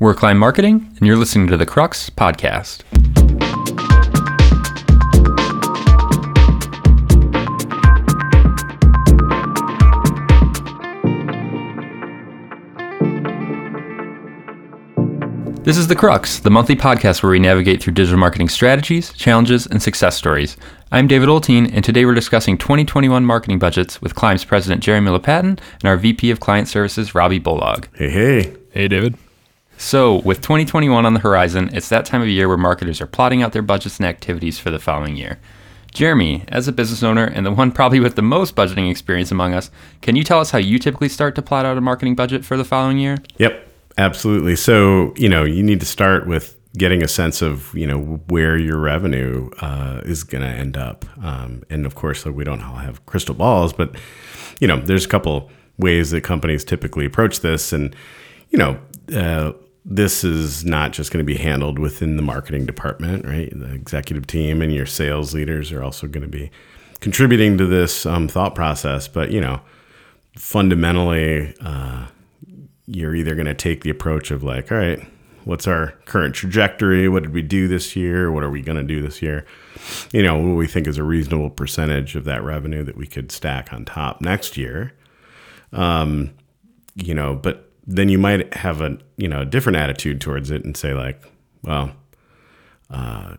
We're Climb Marketing, and you're listening to the Crux Podcast. This is The Crux, the monthly podcast where we navigate through digital marketing strategies, challenges, and success stories. I'm David Oltean, and today we're discussing 2021 marketing budgets with Climb's president Jeremy Lopatin and our VP of Client Services Robbie Bolog. Hey, hey. Hey, David. So, with 2021 on the horizon, it's that time of year where marketers are plotting out their budgets and activities for the following year. Jeremy, as a business owner and the one probably with the most budgeting experience among us, can you tell us how you typically start to plot out a marketing budget for the following year? Yep, absolutely. So, you know, you need to start with getting a sense of, you know, where your revenue uh, is going to end up. Um, and of course, we don't all have crystal balls, but, you know, there's a couple ways that companies typically approach this. And, you know, uh, this is not just going to be handled within the marketing department, right? The executive team and your sales leaders are also going to be contributing to this um, thought process. But, you know, fundamentally, uh, you're either going to take the approach of like, all right, what's our current trajectory? What did we do this year? What are we going to do this year? You know, what we think is a reasonable percentage of that revenue that we could stack on top next year. Um, you know, but then you might have a you know a different attitude towards it and say like, well, uh,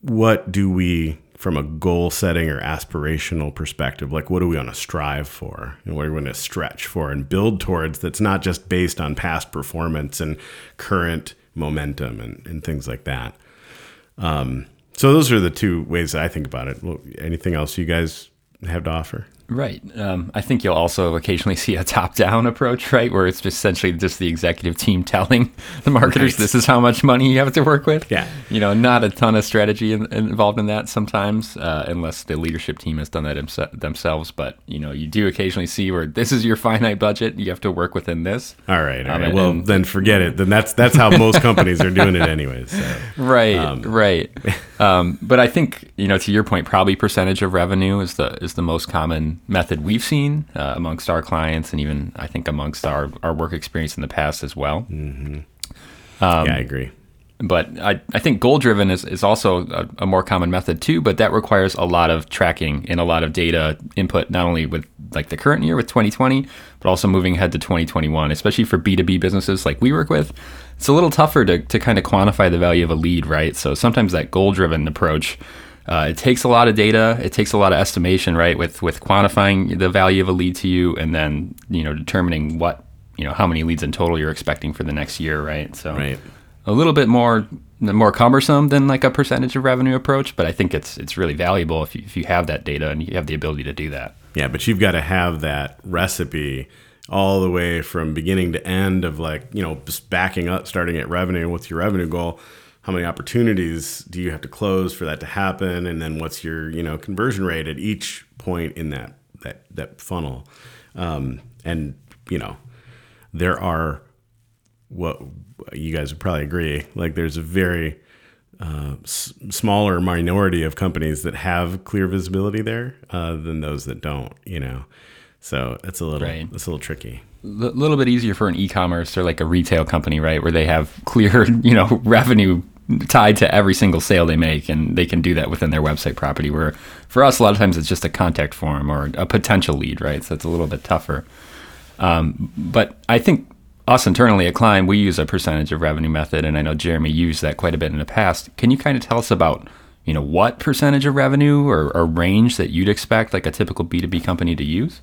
what do we from a goal setting or aspirational perspective like what do we want to strive for and what are we going to stretch for and build towards that's not just based on past performance and current momentum and, and things like that? Um, so those are the two ways i think about it. Anything else you guys have to offer Right. Um, I think you'll also occasionally see a top-down approach, right, where it's just essentially just the executive team telling the marketers Right. this is how much money you have to work with. Yeah. You know, not a ton of strategy in, involved in that sometimes, uh, unless the leadership team has done that himse- themselves. But you know, you do occasionally see where this is your finite budget. You have to work within this. all right, all Um, right. well and- then forget it then that's that's how most companies are doing it anyways so. Right, right. Um, but I think you know, to your point, probably percentage of revenue is the is the most common method we've seen uh, amongst our clients, and even I think amongst our our work experience in the past as well. yeah Um, i agree But I, I think goal driven is, is also a, a more common method too, but that requires a lot of tracking and a lot of data input, not only with like the current year with 2020, but also moving ahead to 2021, especially for B2B businesses like we work with. It's a little tougher to, to kind of quantify the value of a lead, right? So sometimes that goal driven approach, uh, it takes a lot of data, it takes a lot of estimation, right? With, with quantifying the value of a lead to you and then, you know, determining what, you know, how many leads in total you're expecting for the next year, right? So right a little bit more more cumbersome than like a percentage of revenue approach, but I think it's it's really valuable if you, if you have that data and you have the ability to do that. Yeah, but you've got to have that recipe all the way from beginning to end of like, you know, backing up, starting at revenue. What's your revenue goal? How many opportunities do you have to close for that to happen? And then what's your, you know, conversion rate at each point in that that that funnel? Um, and you know, there are what you guys would probably agree. Like, there's a very uh, s- smaller minority of companies that have clear visibility there uh, than those that don't. You know, so it's a little Right. it's a little tricky. A little bit easier for an e-commerce or like a retail company, right, where they have clear, you know, revenue tied to every single sale they make, and they can do that within their website property. Where for us, a lot of times it's just a contact form or a potential lead, right? So it's a little bit tougher. Um, but I think us internally at Climb, we use a percentage of revenue method, and I know Jeremy used that quite a bit in the past. Can you kind of tell us about, you know, what percentage of revenue or, or range that you'd expect like a typical B two B company to use?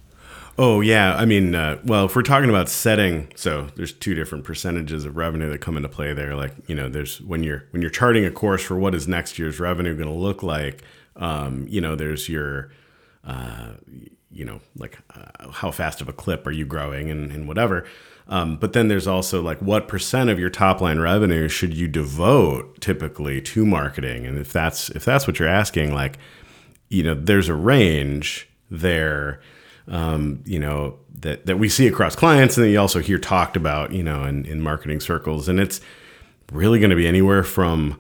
Oh yeah, I mean, uh, well, if we're talking about setting, so there's two different percentages of revenue that come into play there. Like you know, there's when you're when you're charting a course for what is next year's revenue going to look like. Um, you know, there's your, uh, you know, like uh, how fast of a clip are you growing and, and whatever. Um, but then there's also like what percent of your top line revenue should you devote typically to marketing? And if that's if that's what you're asking, like you know, there's a range there um, you know, that, that we see across clients and that you also hear talked about, you know, in, in marketing circles. And it's really going to be anywhere from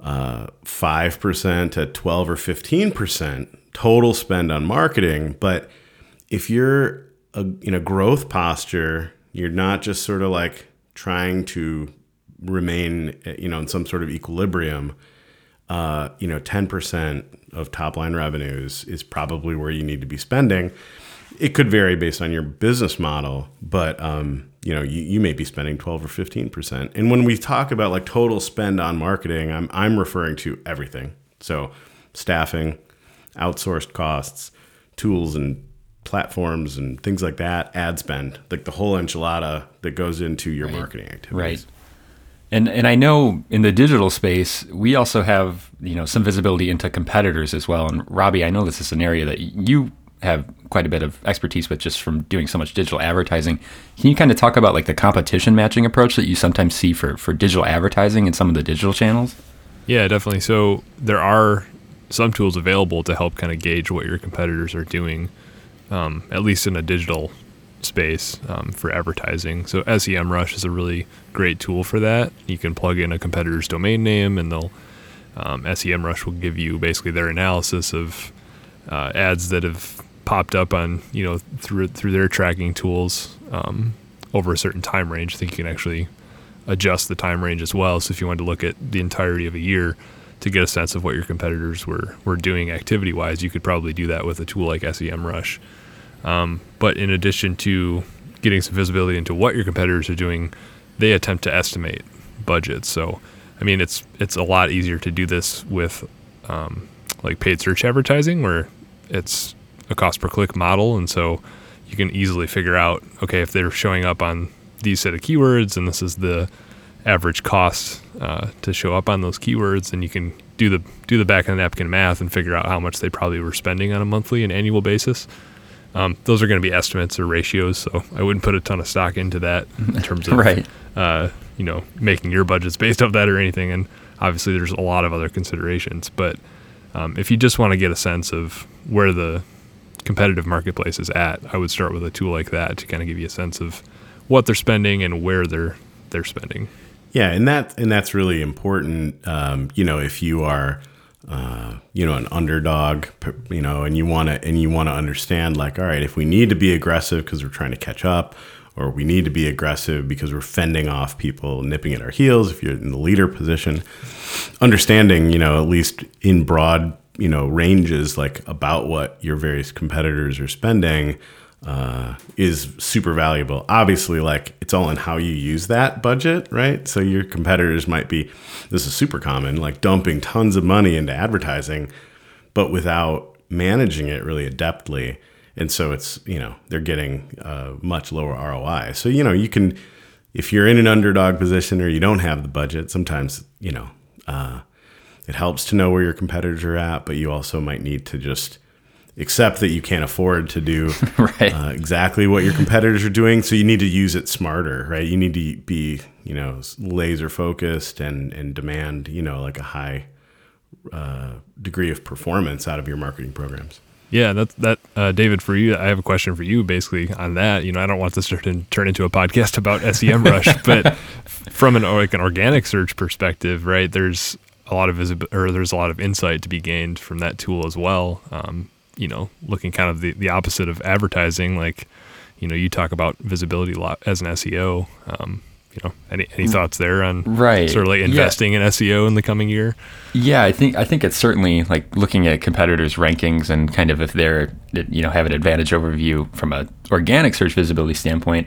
uh, 5% to 12 or 15% total spend on marketing. But if you're a, in a growth posture, you're not just sort of like trying to remain, you know, in some sort of equilibrium, uh, you know, 10% of top line revenues is probably where you need to be spending. It could vary based on your business model, but um, you know, you, you may be spending 12 or 15%. And when we talk about like total spend on marketing, I'm I'm referring to everything. So staffing, outsourced costs, tools and platforms and things like that, ad spend, like the whole enchilada that goes into your Right. marketing activities. Right. And and I know in the digital space, we also have you know some visibility into competitors as well. And Robbie, I know this is an area that you have quite a bit of expertise with just from doing so much digital advertising. Can you kind of talk about like the competition matching approach that you sometimes see for for digital advertising in some of the digital channels? Yeah, definitely. So there are some tools available to help kind of gauge what your competitors are doing, um, at least in a digital space um, for advertising. So SEMrush is a really great tool for that. You can plug in a competitor's domain name, and they'll um, SEMrush will give you basically their analysis of uh, ads that have popped up on you know through through their tracking tools um, over a certain time range. I think you can actually adjust the time range as well. So if you wanted to look at the entirety of a year to get a sense of what your competitors were were doing activity wise, you could probably do that with a tool like SEMrush. Um, but in addition to getting some visibility into what your competitors are doing, they attempt to estimate budgets. So, I mean, it's it's a lot easier to do this with um, like paid search advertising, where it's a cost per click model, and so you can easily figure out okay if they're showing up on these set of keywords, and this is the average cost uh, to show up on those keywords, and you can do the do the back of the napkin math and figure out how much they probably were spending on a monthly and annual basis. Um, those are going to be estimates or ratios, so I wouldn't put a ton of stock into that in terms of Right. uh, you know making your budgets based off that or anything. And obviously, there's a lot of other considerations. But um, if you just want to get a sense of where the competitive marketplace is at, I would start with a tool like that to kind of give you a sense of what they're spending and where they're they're spending. Yeah, and that and that's really important. Um, you know, if you are, uh, you know, an underdog, you know, and you want to and you want to understand, like, all right, if we need to be aggressive because we're trying to catch up, or we need to be aggressive because we're fending off people nipping at our heels. If you're in the leader position, understanding, you know, at least in broad, you know, ranges, like about what your various competitors are spending uh, is super valuable. Obviously, like it's all in how you use that budget, right? So your competitors might be, this is super common, like dumping tons of money into advertising, but without managing it really adeptly. And so it's, you know, they're getting uh, much lower ROI. So, you know, you can, if you're in an underdog position or you don't have the budget, sometimes, you know, uh, it helps to know where your competitors are at, but you also might need to just accept that you can't afford to do Right. uh, exactly what your competitors are doing. So you need to use it smarter, right? You need to be, you know, laser focused and and demand, you know, like a high uh, degree of performance out of your marketing programs. Yeah, that that uh, David, for you, I have a question for you, basically on that. You know, I don't want this to turn, turn into a podcast about SEMrush, but from an like an organic search perspective, right? There's a lot of visibility, or there's a lot of insight to be gained from that tool as well. Um, you know, looking kind of the, the opposite of advertising, like you know, you talk about visibility a lot as an SEO. Um, you know, any any thoughts there on Right. sort of like Yeah. investing in SEO in the coming year? Yeah, I think I think it's certainly like looking at competitors' rankings and kind of if they're you know have an advantage overview from a organic search visibility standpoint.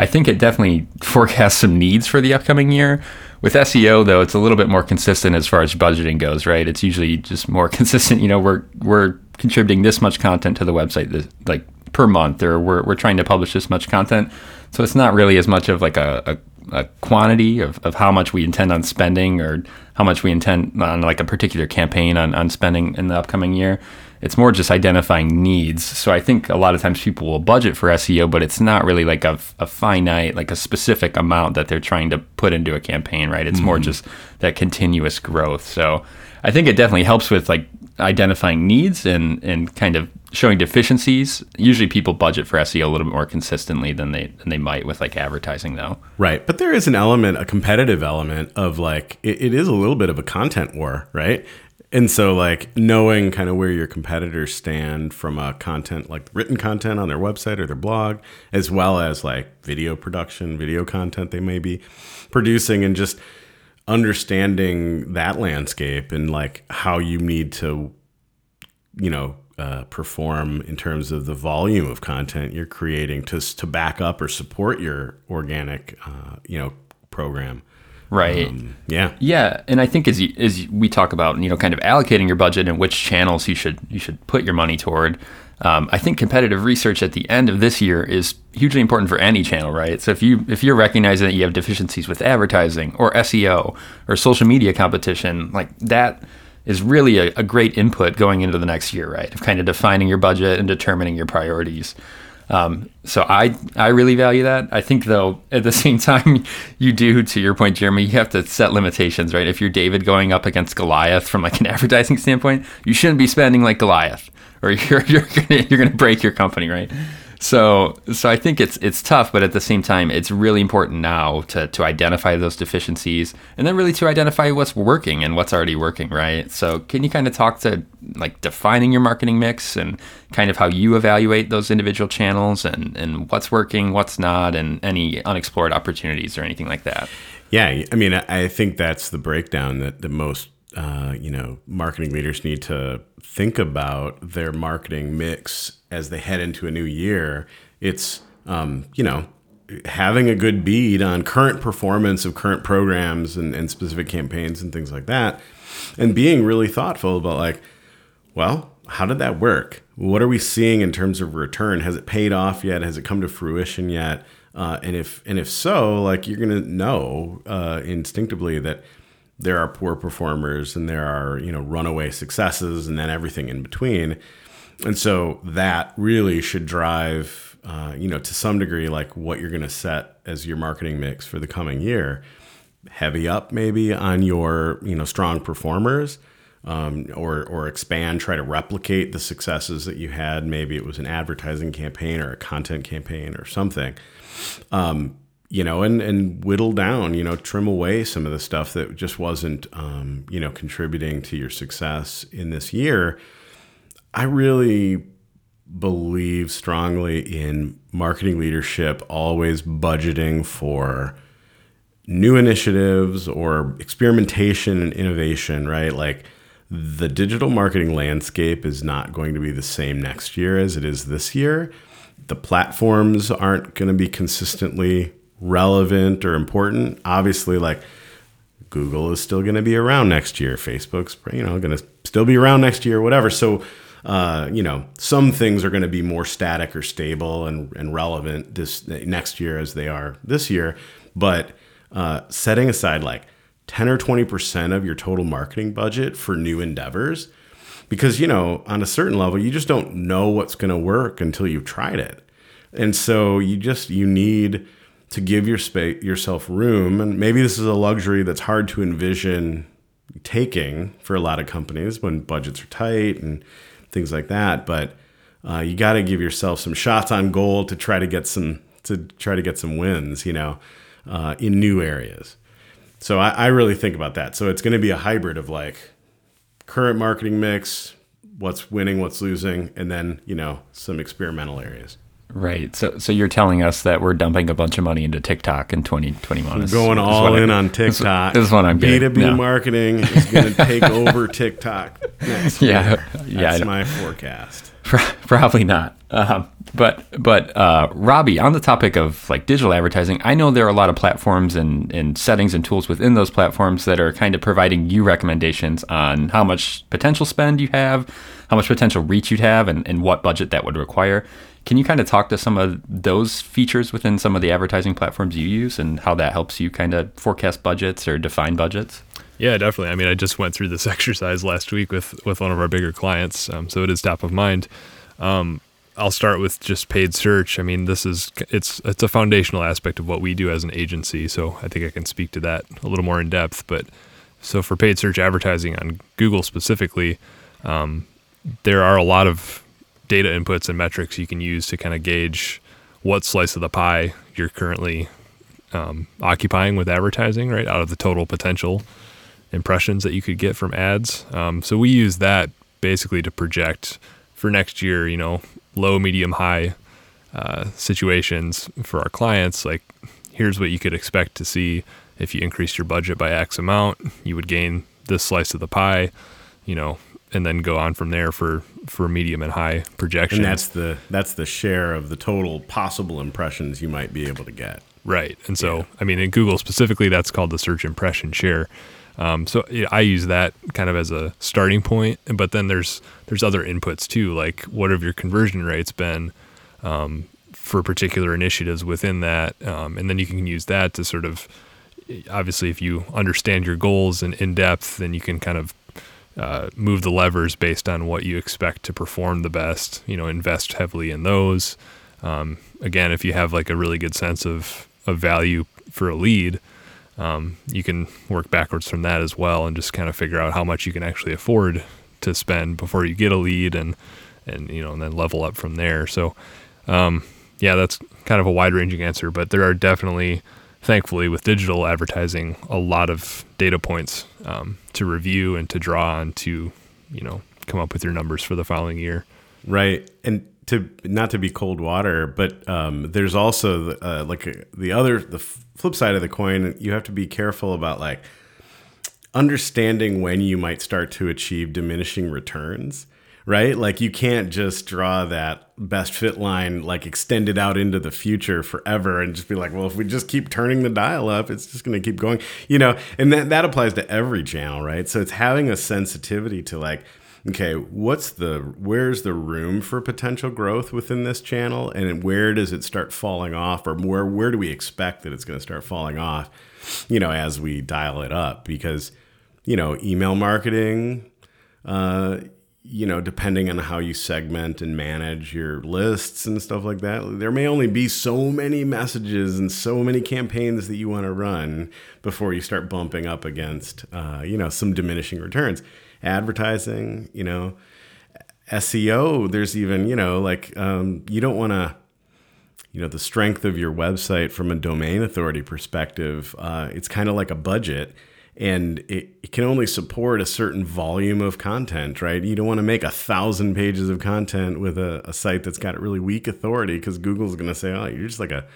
I think it definitely forecasts some needs for the upcoming year. With SEO though, it's a little bit more consistent as far as budgeting goes, right? It's usually just more consistent. You know, we're we're contributing this much content to the website, this, like per month, or we're we're trying to publish this much content. So it's not really as much of like a, a a quantity of, of how much we intend on spending or how much we intend on like a particular campaign on, on spending in the upcoming year. It's more just identifying needs. So I think a lot of times people will budget for SEO, but it's not really like a, a finite, like a specific amount that they're trying to put into a campaign, right? It's more mm-hmm. just that continuous growth. So I think it definitely helps with like identifying needs and, and kind of showing deficiencies. Usually people budget for SEO a little bit more consistently than they than they might with like advertising though. Right. But there is an element, a competitive element of like, it, it is a little bit of a content war, right? And so, like, knowing kind of where your competitors stand from a content, like written content on their website or their blog, as well as like video production, video content they may be producing, and just understanding that landscape and like how you need to, you know, uh, perform in terms of the volume of content you're creating to to back up or support your organic, uh, you know, program. Right. Um, yeah. Yeah, and I think as you, as we talk about, you know, kind of allocating your budget and which channels you should you should put your money toward. Um, I think competitive research at the end of this year is hugely important for any channel, right? So if you if you're recognizing that you have deficiencies with advertising or SEO or social media competition, like that is really a, a great input going into the next year, right? Of kind of defining your budget and determining your priorities. Um, so I I really value that. I think though at the same time you do to your point, Jeremy, you have to set limitations, right? If you're David going up against Goliath from like an advertising standpoint, you shouldn't be spending like Goliath, or you're you're gonna you're gonna break your company, right? So so I think it's it's tough, but at the same time, it's really important now to to identify those deficiencies and then really to identify what's working and what's already working, right? So can you kind of talk to like defining your marketing mix and kind of how you evaluate those individual channels and and what's working, what's not, and any unexplored opportunities or anything like that? Yeah, I mean, I think that's the breakdown that the most uh, you know marketing leaders need to think about their marketing mix as they head into a new year. It's um, you know having a good bead on current performance of current programs and, and specific campaigns and things like that, and being really thoughtful about like, well, how did that work? What are we seeing in terms of return? Has it paid off yet? Has it come to fruition yet? Uh, and if and if so, like you're gonna know uh, instinctively that there are poor performers and there are you know runaway successes and then everything in between and so that really should drive uh, you know to some degree like what you're going to set as your marketing mix for the coming year. Heavy up maybe on your you know strong performers um, or or expand try to replicate the successes that you had. Maybe it was an advertising campaign or a content campaign or something. Um, you know, and and whittle down, you know, trim away some of the stuff that just wasn't, um, you know, contributing to your success in this year. I really believe strongly in marketing leadership always budgeting for new initiatives or experimentation and innovation, right? Like the digital marketing landscape is not going to be the same next year as it is this year. The platforms aren't going to be consistently relevant or important. Obviously, like Google is still going to be around next year. Facebook's you know going to still be around next year, whatever. So. Uh, you know, some things are going to be more static or stable and, and relevant this next year as they are this year. But uh, setting aside like 10 or 20% of your total marketing budget for new endeavors, because, you know, on a certain level, you just don't know what's going to work until you've tried it. And so you just, you need to give your space yourself room and maybe this is a luxury that's hard to envision taking for a lot of companies when budgets are tight and things like that but uh, you got to give yourself some shots on goal to try to get some to try to get some wins you know uh, in new areas. So I, I really think about that. So it's going to be a hybrid of like current marketing mix what's winning what's losing and then you know some experimental areas Right. So so you're telling us that we're dumping a bunch of money into TikTok in 2021. Is, going all in on TikTok. This is what I'm getting. B2B yeah. marketing is going to take over TikTok next yeah, year. Yeah. That's my forecast. Probably not. Um, but but uh, Robbie, on the topic of like digital advertising, I know there are a lot of platforms and, and settings and tools within those platforms that are kind of providing you recommendations on how much potential spend you have, how much potential reach you'd have, and, and what budget that would require. Can you kind of talk to some of those features within some of the advertising platforms you use and how that helps you kind of forecast budgets or define budgets? Yeah, definitely. I mean, I just went through this exercise last week with with one of our bigger clients, um, so it is top of mind. Um, I'll start with just paid search. I mean, this is it's it's a foundational aspect of what we do as an agency, so I think I can speak to that a little more in depth. But so for paid search advertising on Google specifically, um, there are a lot of data inputs and metrics you can use to kind of gauge what slice of the pie you're currently um, occupying with advertising, right, out of the total potential. impressions that you could get from ads. Um, so we use that basically to project for next year, you know, low, medium, high uh, situations for our clients. Like, here's what you could expect to see if you increased your budget by X amount. You would gain this slice of the pie, you know, and then go on from there for for medium and high projection. And that's the that's the share of the total possible impressions you might be able to get. Right. And so, yeah. I mean, in Google specifically, that's called the search impression share. Um, so I use that kind of as a starting point, but then there's there's other inputs too, like what have your conversion rates been um, for particular initiatives within that, um, and then you can use that to sort of obviously if you understand your goals in, in depth, then you can kind of uh, move the levers based on what you expect to perform the best. You know, invest heavily in those. Um, again, if you have like a really good sense of of value for a lead um, you can work backwards from that as well and just kind of figure out how much you can actually afford to spend before you get a lead and and you know and then level up from there so um, yeah that's kind of a wide ranging answer but there are definitely thankfully with digital advertising a lot of data points um, to review and to draw on to you know come up with your numbers for the following year right and to not to be cold water, but um, there's also uh, like the other the flip side of the coin. You have to be careful about like understanding when you might start to achieve diminishing returns. Right, like you can't just draw that best fit line like extended out into the future forever and just be like, well, if we just keep turning the dial up, it's just going to keep going, you know. And that that applies to every channel, right? So it's having a sensitivity to like okay, what's the where's the room for potential growth within this channel, and where does it start falling off, or where where do we expect that it's going to start falling off, you know, as we dial it up? Because you know, email marketing. Uh, you know, depending on how you segment and manage your lists and stuff like that, there may only be so many messages and so many campaigns that you want to run before you start bumping up against, uh, you know, some diminishing returns advertising, you know, SEO. There's even, you know, like um, you don't want to, you know, the strength of your website from a domain authority perspective. Uh, it's kind of like a budget and it, it, can only support a certain volume of content, right? You don't want to make a thousand pages of content with a, a site that's got really weak authority because Google's going to say, oh, you're just like a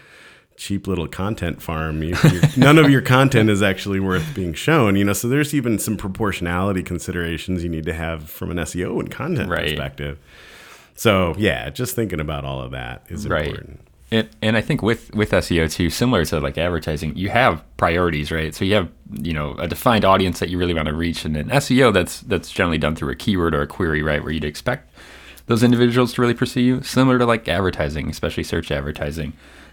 cheap little content farm. You, none of your content is actually worth being shown. You know, so there's even some proportionality considerations you need to have from an SEO and content right. perspective. So yeah, just thinking about all of that is right. important. And, and I think with with SEO too, similar to like advertising, you have priorities, right? So you have you know a defined audience that you really want to reach, and in SEO, that's that's generally done through a keyword or a query, right, where you'd expect those individuals to really pursue you. Similar to like advertising, especially search advertising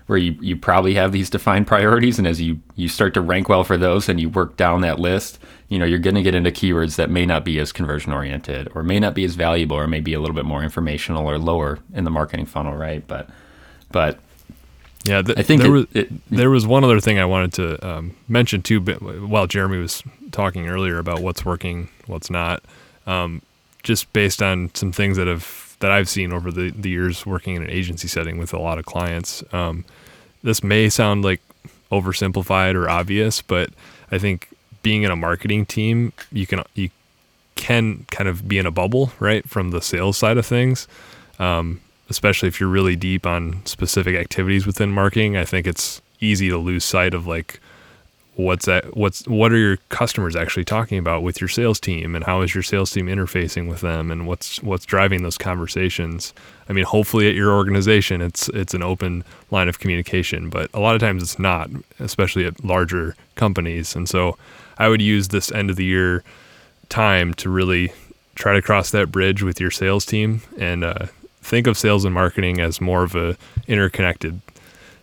where you, you probably have these defined priorities and as you, you start to rank well for those and you work down that list you know you're going to get into keywords that may not be as conversion oriented or may not be as valuable or may be a little bit more informational or lower in the marketing funnel right but but yeah th- i think there, it, was, it, there was one other thing i wanted to um, mention too but while jeremy was talking earlier about what's working what's not um, just based on some things that have that I've seen over the, the years working in an agency setting with a lot of clients. Um, this may sound like oversimplified or obvious, but I think being in a marketing team, you can you can kind of be in a bubble, right, from the sales side of things. Um, especially if you're really deep on specific activities within marketing, I think it's easy to lose sight of like what's that what's what are your customers actually talking about with your sales team and how is your sales team interfacing with them and what's what's driving those conversations. I mean hopefully at your organization it's it's an open line of communication but a lot of times it's not especially at larger companies. And so i would use this end of the year time to really try to cross that bridge with your sales team and uh, think of sales and marketing as more of a interconnected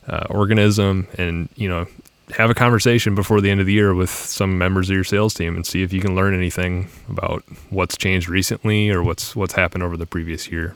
uh, organism and you know have a conversation before the end of the year with some members of your sales team and see if you can learn anything about what's changed recently or what's what's happened over the previous year.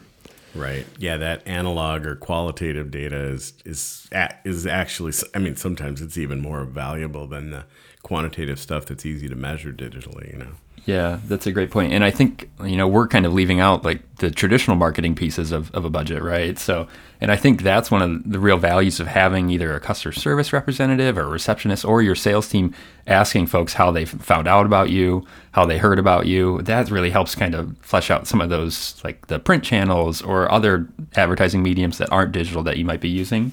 Right. Yeah, that analog or qualitative data is is is actually I mean sometimes it's even more valuable than the quantitative stuff that's easy to measure digitally, you know. Yeah, that's a great point. And I think, you know, we're kind of leaving out like the traditional marketing pieces of, of a budget, right? So, and I think that's one of the real values of having either a customer service representative or a receptionist or your sales team asking folks how they found out about you, how they heard about you. That really helps kind of flesh out some of those, like the print channels or other advertising mediums that aren't digital that you might be using.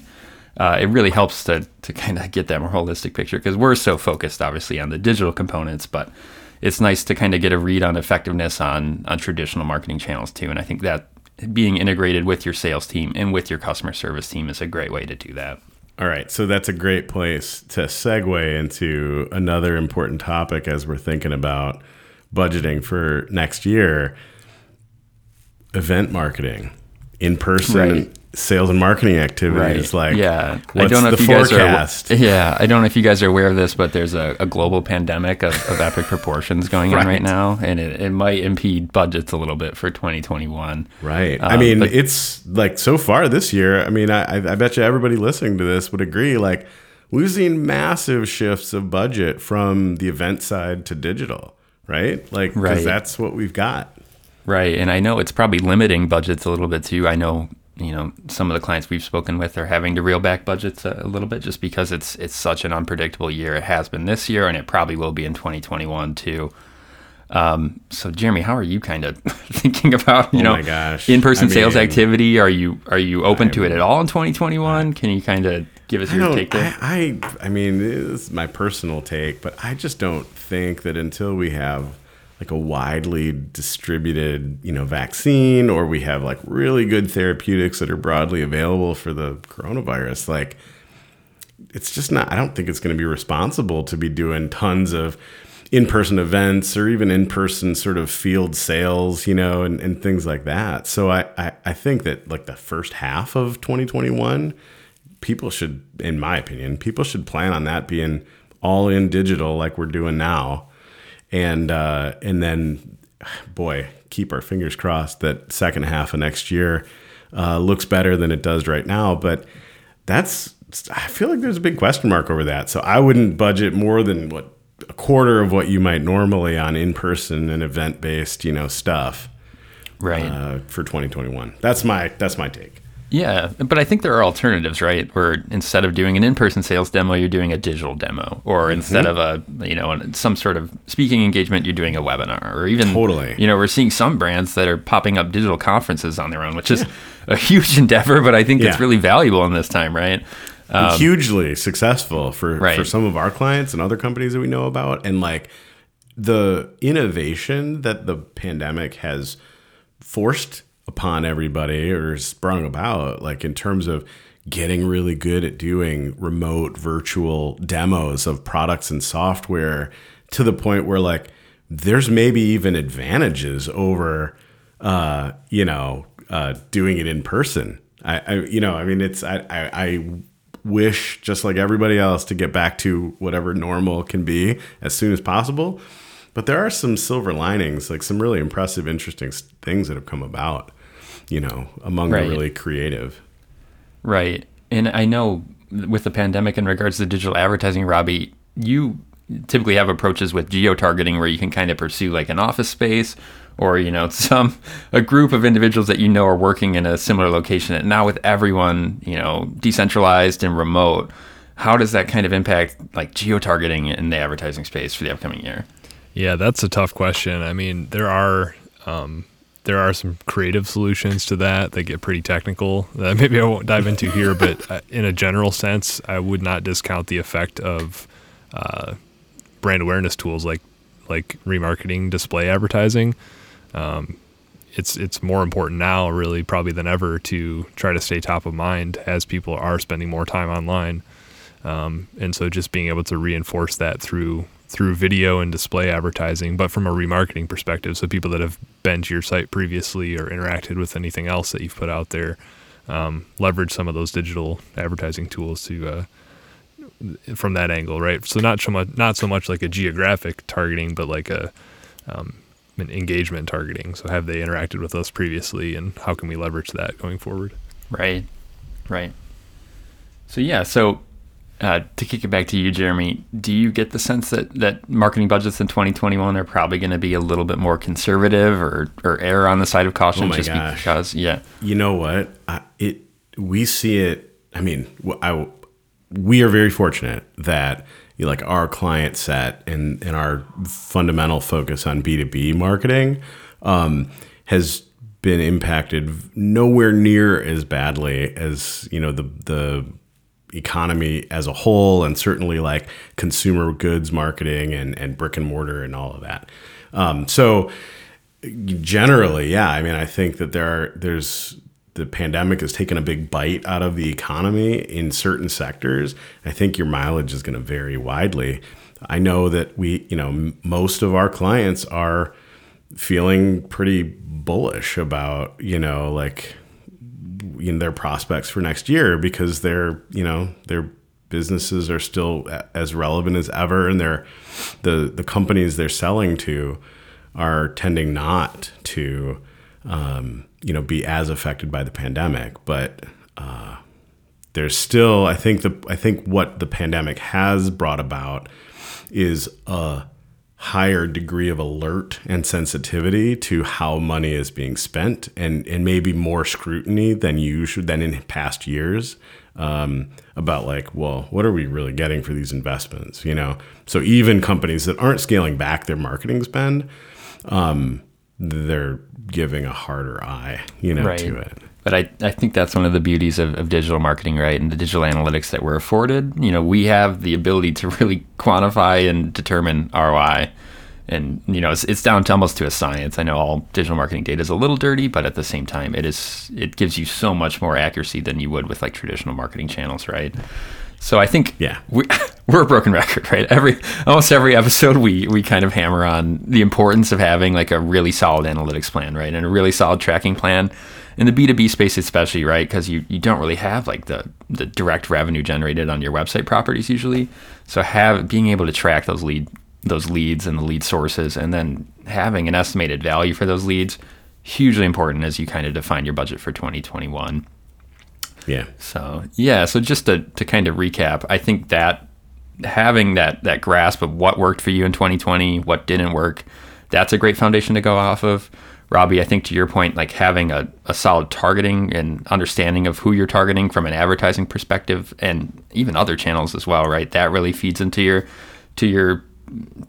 Uh, it really helps to, to kind of get that more holistic picture because we're so focused, obviously, on the digital components, but it's nice to kind of get a read on effectiveness on, on traditional marketing channels too. And I think that being integrated with your sales team and with your customer service team is a great way to do that. All right, so that's a great place to segue into another important topic as we're thinking about budgeting for next year event marketing, in person Right. Sales and marketing activities. Like, yeah, what's I don't know the if you forecast? guys are. Yeah, I don't know if you guys are aware of this, but there's a, a global pandemic of, of epic proportions going on Right. right now, and it, it might impede budgets a little bit for 2021. Right. I Um, mean, but- it's like so far this year. I mean, I, I I bet you everybody listening to this would agree. Like, we've seen massive shifts of budget from the event side to digital, right? Like, because Right. that's what we've got. Right, and I know it's probably limiting budgets a little bit too. I know you know some of the clients we've spoken with are having to reel back budgets a, a little bit just because it's it's such an unpredictable year. It has been this year, and it probably will be in 2021 too. Um, so Jeremy, how are you kind of thinking about you Oh know in-person I sales activity? Are you are you open to it at all in 2021? Can you kind of give us I your take there? I, I I mean, this is my personal take, but I just don't think that until we have like a widely distributed, you know, vaccine, or we have like really good therapeutics that are broadly available for the coronavirus, like it's just not. I don't think it's going to be responsible to be doing tons of in-person events or even in-person sort of field sales, you know, and, and things like that. So I, I I think that like the first half of 2021 people should, in my opinion, people should plan on that being all in digital like we're doing now, and uh, and then, boy, keep our fingers crossed that second half of next year uh, looks better than it does right now. But that's I feel like there's a big question mark over that. So I wouldn't budget more than what a quarter of what you might normally on in person and event based, you know, stuff Right. uh, for 2021. That's my that's my take. Yeah, but I think there are alternatives, right? Where instead of doing an in-person sales demo, you're doing a digital demo, or instead of a you know some sort of speaking engagement, you're doing a webinar, or even Totally. You know, we're seeing some brands that are popping up digital conferences on their own, which is a huge endeavor, but I think it's really valuable in this time, right? Um, hugely successful for Right. for some of our clients and other companies that we know about and like the innovation that the pandemic has forced upon everybody or sprung about like in terms of getting really good at doing remote virtual demos of products and software to the point where like there's maybe even advantages over uh you know uh doing it in person. I, I you know i mean it's I, I i wish just like everybody else to get back to whatever normal can be as soon as possible. But there are some silver linings like some really impressive interesting things that have come about you know among Right. the really creative Right. And I know with the pandemic in regards to digital advertising, Robbie, you typically have approaches with geo targeting where you can kind of pursue like an office space or, you know, some a group of individuals that you know are working in a similar location. And now with everyone, you know, decentralized and remote, how does that kind of impact like geo targeting in the advertising space for the upcoming year? Yeah, that's a tough question. I mean, there are um, there are some creative solutions to that that get pretty technical that maybe I won't dive into here, but uh, in a general sense, I would not discount the effect of uh, brand awareness tools like like remarketing, display advertising. Um, it's it's more important now, really, probably than ever, to try to stay top of mind as people are spending more time online um, and so just being able to reinforce that through through video and display advertising but from a remarketing perspective so people that have been to your site previously or interacted with anything else that you've put out there um, leverage some of those digital advertising tools to uh, from that angle right so not so much not so much like a geographic targeting but like a um, an engagement targeting so have they interacted with us previously and how can we leverage that going forward Right. Right. So yeah, so uh, to kick it back to you, Jeremy, do you get the sense that, that marketing budgets in 2021 are probably going to be a little bit more conservative or, or err on the side of caution Oh my just gosh. because, yeah, you know what? I, it we see it i mean I, we are very fortunate that you know, like our client set and and our fundamental focus on B two B marketing um, has been impacted nowhere near as badly as you know the the economy as a whole and certainly like consumer goods marketing and, and brick and mortar and all of that. Um, so generally yeah i mean i think that there are there's the pandemic has taken a big bite out of the economy in certain sectors. I think your mileage is going to vary widely. I know that we you know most of our clients are feeling pretty bullish about you know like you know, their prospects for next year because their you know their businesses are still as relevant as ever and they're the the companies they're selling to are tending not to um, you know be as affected by the pandemic. But uh, there's still I think the I think what the pandemic has brought about is a higher degree of alert and sensitivity to how money is being spent and, and maybe more scrutiny than usual than in past years um, about like well what are we really getting for these investments you know so even companies that aren't scaling back their marketing spend um, they're giving a harder eye you know Right. to it But I, I think that's one of the beauties of, of digital marketing, right? And the digital analytics that we're afforded. You know, we have the ability to really quantify and determine ROI. And, you know, it's, it's down to almost to a science. I know all digital marketing data is a little dirty, but at the same time, it is it gives you so much more accuracy than you would with like traditional marketing channels, right? So I think Yeah. we, we're a broken record, right? Every almost every episode, we we kind of hammer on the importance of having like a really solid analytics plan, right, and a really solid tracking plan in the B two B space, especially, right, because you you don't really have like the the direct revenue generated on your website properties usually. So have being able to track those lead those leads and the lead sources, and then having an estimated value for those leads, hugely important as you kind of define your budget for 2021. yeah So yeah, so just to, to kind of recap, I think that having that that grasp of what worked for you in 2020, what didn't work, that's a great foundation to go off of. Robbie, I think to your point, like having a, a solid targeting and understanding of who you're targeting from an advertising perspective and even other channels as well, right? That really feeds into your to your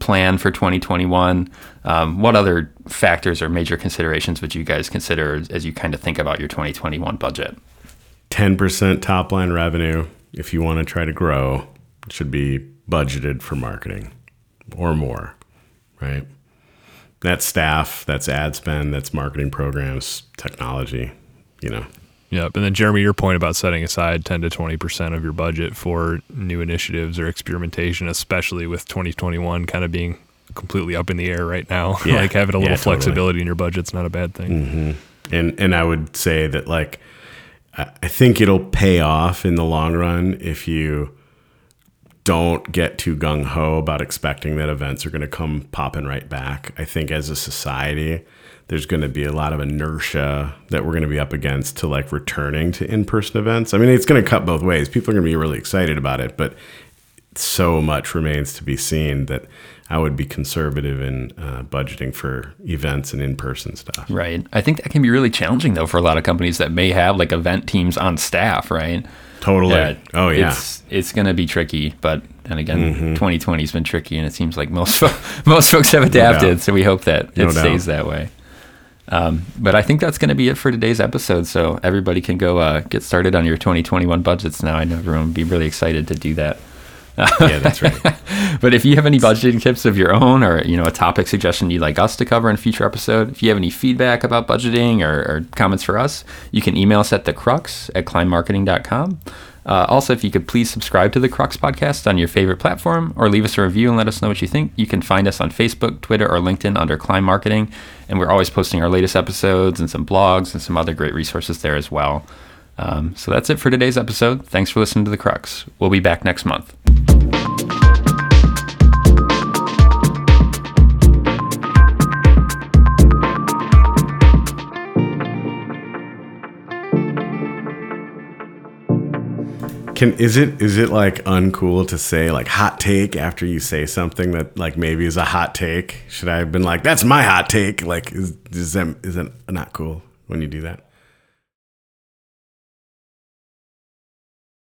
plan for 2021. Um, what other factors or major considerations would you guys consider as, as you kind of think about your 2021 budget? 10% top line revenue if you want to try to grow should be budgeted for marketing or more right that's staff that's ad spend that's marketing programs technology you know Yep. And then Jeremy, your point about setting aside 10 to 20% of your budget for new initiatives or experimentation, especially with 2021 kind of being completely up in the air right now. Yeah. like having a little Yeah, totally. flexibility in your budget's not a bad thing. Mm-hmm. and and I would say that like I think it'll pay off in the long run if you don't get too gung ho about expecting that events are going to come popping right back. I think as a society, there's going to be a lot of inertia that we're going to be up against to like returning to in person events. I mean, it's going to cut both ways. People are going to be really excited about it, but so much remains to be seen that I would be conservative in uh, budgeting for events and in person stuff. Right. I think that can be really challenging though for a lot of companies that may have like event teams on staff, right? Totally. oh yeah. Mm-hmm. It's it's going to be tricky, but and again, 2020 has been tricky, and it seems like most fo- most folks have adapted. doubt. so we hope that it No stays doubt. that way. Um, but I think that's going to be it for today's episode. So everybody can go uh, get started on your 2021 budgets now. I know everyone would be really excited to do that. yeah, that's right. But if you have any budgeting tips of your own, or you know a topic suggestion you'd like us to cover in a future episode, if you have any feedback about budgeting or, or comments for us, you can email us at the crux at climbmarketing.com. Uh, also, if you could please subscribe to the Crux podcast on your favorite platform or leave us a review and let us know what you think. You can find us on Facebook, Twitter, or LinkedIn under Climb Marketing. And we're always posting our latest episodes and some blogs and some other great resources there as well. Um, so that's it for today's episode. Thanks for listening to The Crux. We'll be back next month. Can is it is it like uncool to say like hot take after you say something that like maybe is a hot take? Should I have been like that's my hot take? Like is is that is that not cool when you do that?